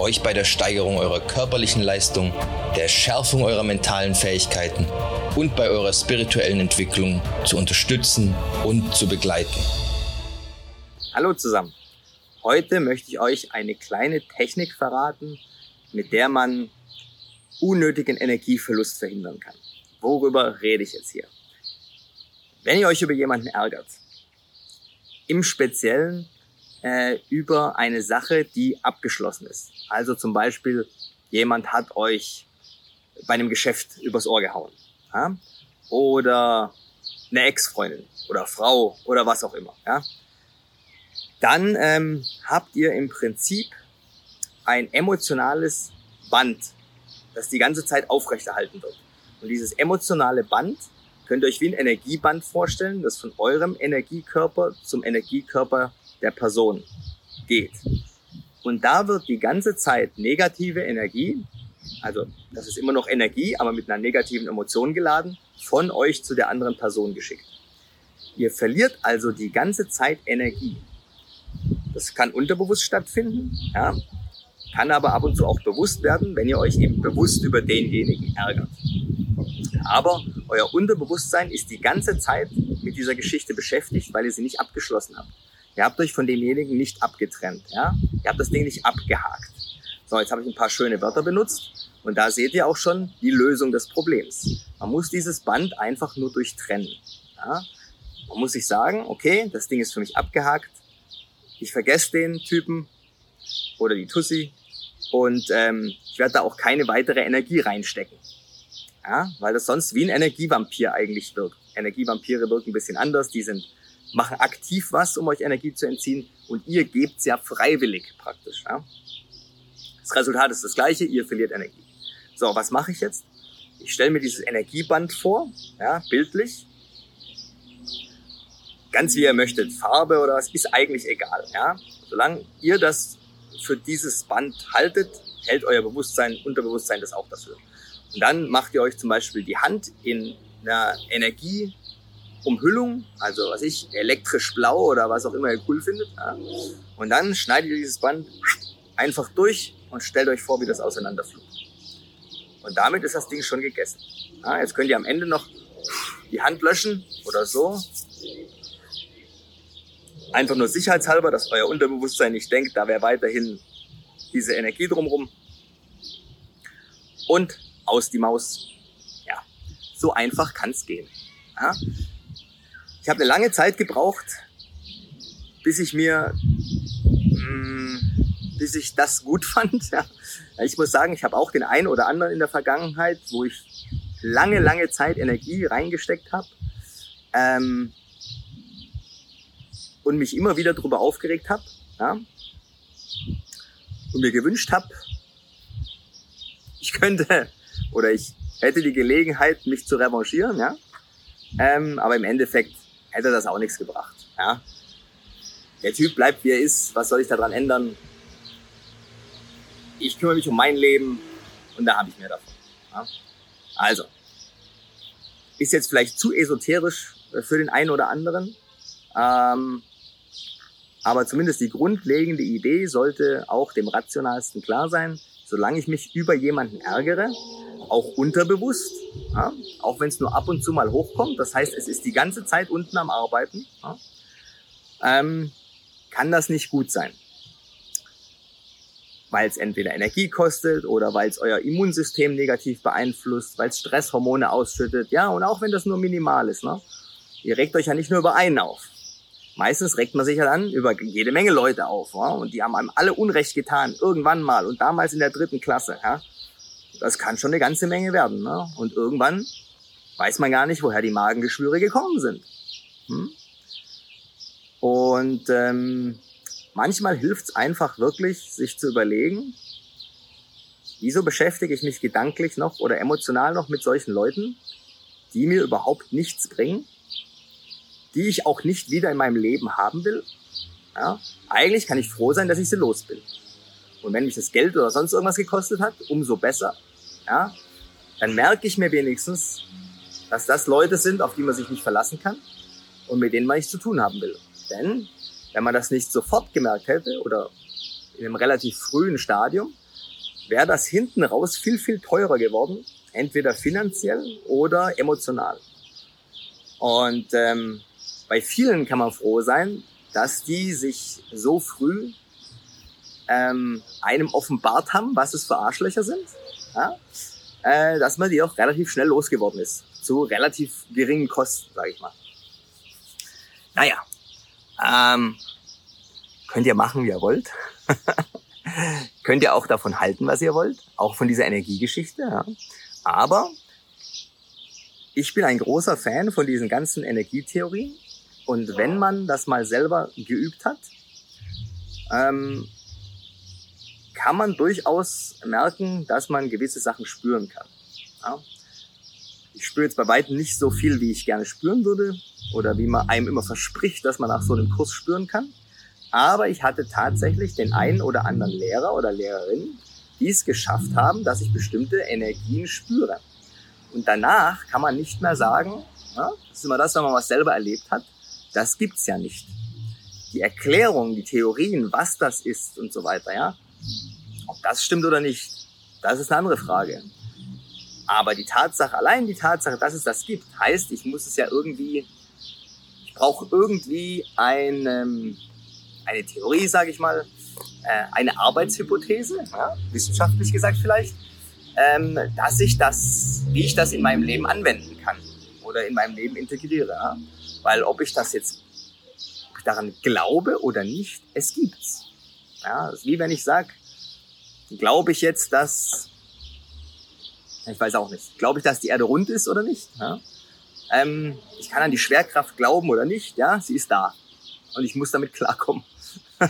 euch bei der Steigerung eurer körperlichen Leistung, der Schärfung eurer mentalen Fähigkeiten und bei eurer spirituellen Entwicklung zu unterstützen und zu begleiten. Hallo zusammen. Heute möchte ich euch eine kleine Technik verraten, mit der man unnötigen Energieverlust verhindern kann. Worüber rede ich jetzt hier? Wenn ihr euch über jemanden ärgert, im Speziellen äh, über eine Sache, die abgeschlossen ist. Also zum Beispiel, jemand hat euch bei einem Geschäft übers Ohr gehauen ja? oder eine Ex-Freundin oder Frau oder was auch immer, ja? dann ähm, habt ihr im Prinzip ein emotionales Band, das die ganze Zeit aufrechterhalten wird. Und dieses emotionale Band könnt ihr euch wie ein Energieband vorstellen, das von eurem Energiekörper zum Energiekörper der Person geht. Und da wird die ganze Zeit negative Energie also das ist immer noch Energie, aber mit einer negativen Emotion geladen, von euch zu der anderen Person geschickt. Ihr verliert also die ganze Zeit Energie. Das kann unterbewusst stattfinden, ja, kann aber ab und zu auch bewusst werden, wenn ihr euch eben bewusst über denjenigen ärgert. Aber euer Unterbewusstsein ist die ganze Zeit mit dieser Geschichte beschäftigt, weil ihr sie nicht abgeschlossen habt. Ihr habt euch von demjenigen nicht abgetrennt. Ja? Ihr habt das Ding nicht abgehakt. So, jetzt habe ich ein paar schöne Wörter benutzt und da seht ihr auch schon die Lösung des Problems. Man muss dieses Band einfach nur durchtrennen. Ja? Man muss sich sagen, okay, das Ding ist für mich abgehakt. Ich vergesse den Typen oder die Tussi und ähm, ich werde da auch keine weitere Energie reinstecken. Ja? Weil das sonst wie ein Energievampir eigentlich wirkt. Energievampire wirken ein bisschen anders. Die sind machen aktiv was, um euch Energie zu entziehen und ihr gebt's ja freiwillig praktisch. Ja? Das Resultat ist das gleiche, ihr verliert Energie. So, was mache ich jetzt? Ich stelle mir dieses Energieband vor, ja, bildlich. Ganz wie ihr möchtet, Farbe oder was, ist eigentlich egal. Ja? Solange ihr das für dieses Band haltet, hält euer Bewusstsein, Unterbewusstsein das auch dafür. Und dann macht ihr euch zum Beispiel die Hand in einer Energieumhüllung, also was ich, elektrisch blau oder was auch immer ihr cool findet. Ja? Und dann schneidet ihr dieses Band einfach durch und stellt euch vor, wie das auseinanderfliegt. Und damit ist das Ding schon gegessen. Ja, jetzt könnt ihr am Ende noch die Hand löschen oder so. Einfach nur sicherheitshalber, dass euer Unterbewusstsein nicht denkt, da wäre weiterhin diese Energie drumrum. Und aus die Maus. Ja, so einfach kann es gehen. Ja? Ich habe eine lange Zeit gebraucht, bis ich mir mh, hm, bis ich das gut fand. Ja. Ich muss sagen, ich habe auch den einen oder anderen in der Vergangenheit, wo ich lange, lange Zeit Energie reingesteckt habe ähm, und mich immer wieder darüber aufgeregt habe ja, und mir gewünscht habe, ich könnte oder ich hätte die Gelegenheit, mich zu revanchieren, ja. Ähm, aber im Endeffekt hätte das auch nichts gebracht. Ja. Der Typ bleibt wie er ist, was soll ich daran ändern? ich kümmere mich um mein Leben und da habe ich mehr davon. Ja? Also, ist jetzt vielleicht zu esoterisch für den einen oder anderen, ähm, aber zumindest die grundlegende Idee sollte auch dem rationalsten klar sein. Solange ich mich über jemanden ärgere, auch unterbewusst, ja, auch wenn es nur ab und zu mal hochkommt, das heißt, es ist die ganze Zeit unten am Arbeiten, ja, ähm, kann das nicht gut sein weil es entweder Energie kostet oder weil es euer Immunsystem negativ beeinflusst, weil es Stresshormone ausschüttet. Ja, und auch wenn das nur minimal ist. Ne? Ihr regt euch ja nicht nur über einen auf. Meistens regt man sich ja dann über jede Menge Leute auf. Ja? Und die haben einem alle Unrecht getan, irgendwann mal und damals in der dritten Klasse. Ja? Das kann schon eine ganze Menge werden. Ne? Und irgendwann weiß man gar nicht, woher die Magengeschwüre gekommen sind. Hm? Und ähm, manchmal hilft es einfach wirklich, sich zu überlegen, wieso beschäftige ich mich gedanklich noch oder emotional noch mit solchen Leuten, die mir überhaupt nichts bringen, die ich auch nicht wieder in meinem Leben haben will, ja, eigentlich kann ich froh sein, dass ich sie los bin. Und wenn mich das Geld oder sonst irgendwas gekostet hat, umso besser. Ja, dann merke ich mir wenigstens, dass das Leute sind, auf die man sich nicht verlassen kann und mit denen man nichts zu tun haben will. Denn wenn man das nicht sofort gemerkt hätte oder in einem relativ frühen Stadium, wäre das hinten raus viel, viel teurer geworden, entweder finanziell oder emotional. Und ähm, bei vielen kann man froh sein, dass die sich so früh ähm, einem offenbart haben, was es für Arschlöcher sind, ja? äh, dass man die auch relativ schnell losgeworden ist. Zu relativ geringen Kosten, sage ich mal. Naja, ähm, könnt ihr machen, wie ihr wollt. könnt ihr auch davon halten, was ihr wollt, auch von dieser Energiegeschichte. Ja? Aber ich bin ein großer Fan von diesen ganzen Energietheorien. Und wenn man das mal selber geübt hat, ähm, kann man durchaus merken, dass man gewisse Sachen spüren kann. Ja? Ich spüre jetzt bei weitem nicht so viel, wie ich gerne spüren würde oder wie man einem immer verspricht, dass man nach so einem Kurs spüren kann. Aber ich hatte tatsächlich den einen oder anderen Lehrer oder Lehrerin, die es geschafft haben, dass ich bestimmte Energien spüre. Und danach kann man nicht mehr sagen, ja, das ist immer das, wenn man was selber erlebt hat, das gibt's ja nicht. Die Erklärung, die Theorien, was das ist und so weiter, ja, ob das stimmt oder nicht, das ist eine andere Frage. Aber die Tatsache, allein die Tatsache, dass es das gibt, heißt, ich muss es ja irgendwie, ich brauche irgendwie eine, eine Theorie, sage ich mal, äh, eine Arbeitshypothese, ja, wissenschaftlich gesagt vielleicht, ähm, dass ich das, wie ich das in meinem Leben anwenden kann oder in meinem Leben integriere. Ja? Weil ob ich das jetzt daran glaube oder nicht, es gibt's. Ja, das ist wie wenn ich sage, glaube ich jetzt, dass ich weiß auch nicht, glaube ich, dass die Erde rund ist oder nicht? Ja? Ähm, ich kann an die Schwerkraft glauben oder nicht, ja, sie ist da und ich muss damit klarkommen.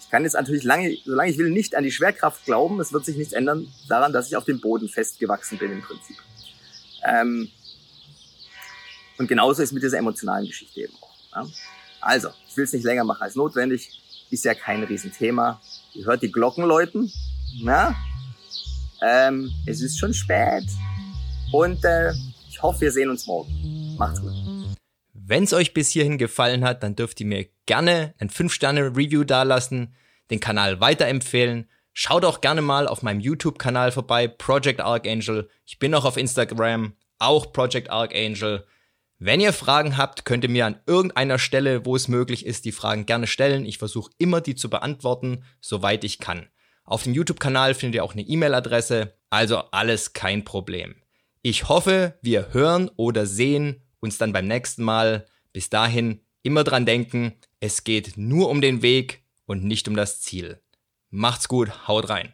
Ich kann jetzt natürlich lange, solange ich will, nicht an die Schwerkraft glauben. Es wird sich nichts ändern daran, dass ich auf dem Boden festgewachsen bin im Prinzip. Ähm, und genauso ist mit dieser emotionalen Geschichte eben auch. Ja? Also, ich will es nicht länger machen als notwendig. Ist ja kein Riesenthema. Ihr hört die Glocken läuten. Na? Ähm, es ist schon spät. Und äh, ich hoffe, wir sehen uns morgen. Macht's gut. Wenn es euch bis hierhin gefallen hat, dann dürft ihr mir gerne ein 5-Sterne-Review dalassen, den Kanal weiterempfehlen. Schaut auch gerne mal auf meinem YouTube-Kanal vorbei, Project Archangel. Ich bin auch auf Instagram, auch Project Archangel. Wenn ihr Fragen habt, könnt ihr mir an irgendeiner Stelle, wo es möglich ist, die Fragen gerne stellen. Ich versuche immer, die zu beantworten, soweit ich kann. Auf dem YouTube-Kanal findet ihr auch eine E-Mail-Adresse, also alles kein Problem. Ich hoffe, wir hören oder sehen uns dann beim nächsten Mal. Bis dahin immer dran denken, es geht nur um den Weg und nicht um das Ziel. Macht's gut, haut rein.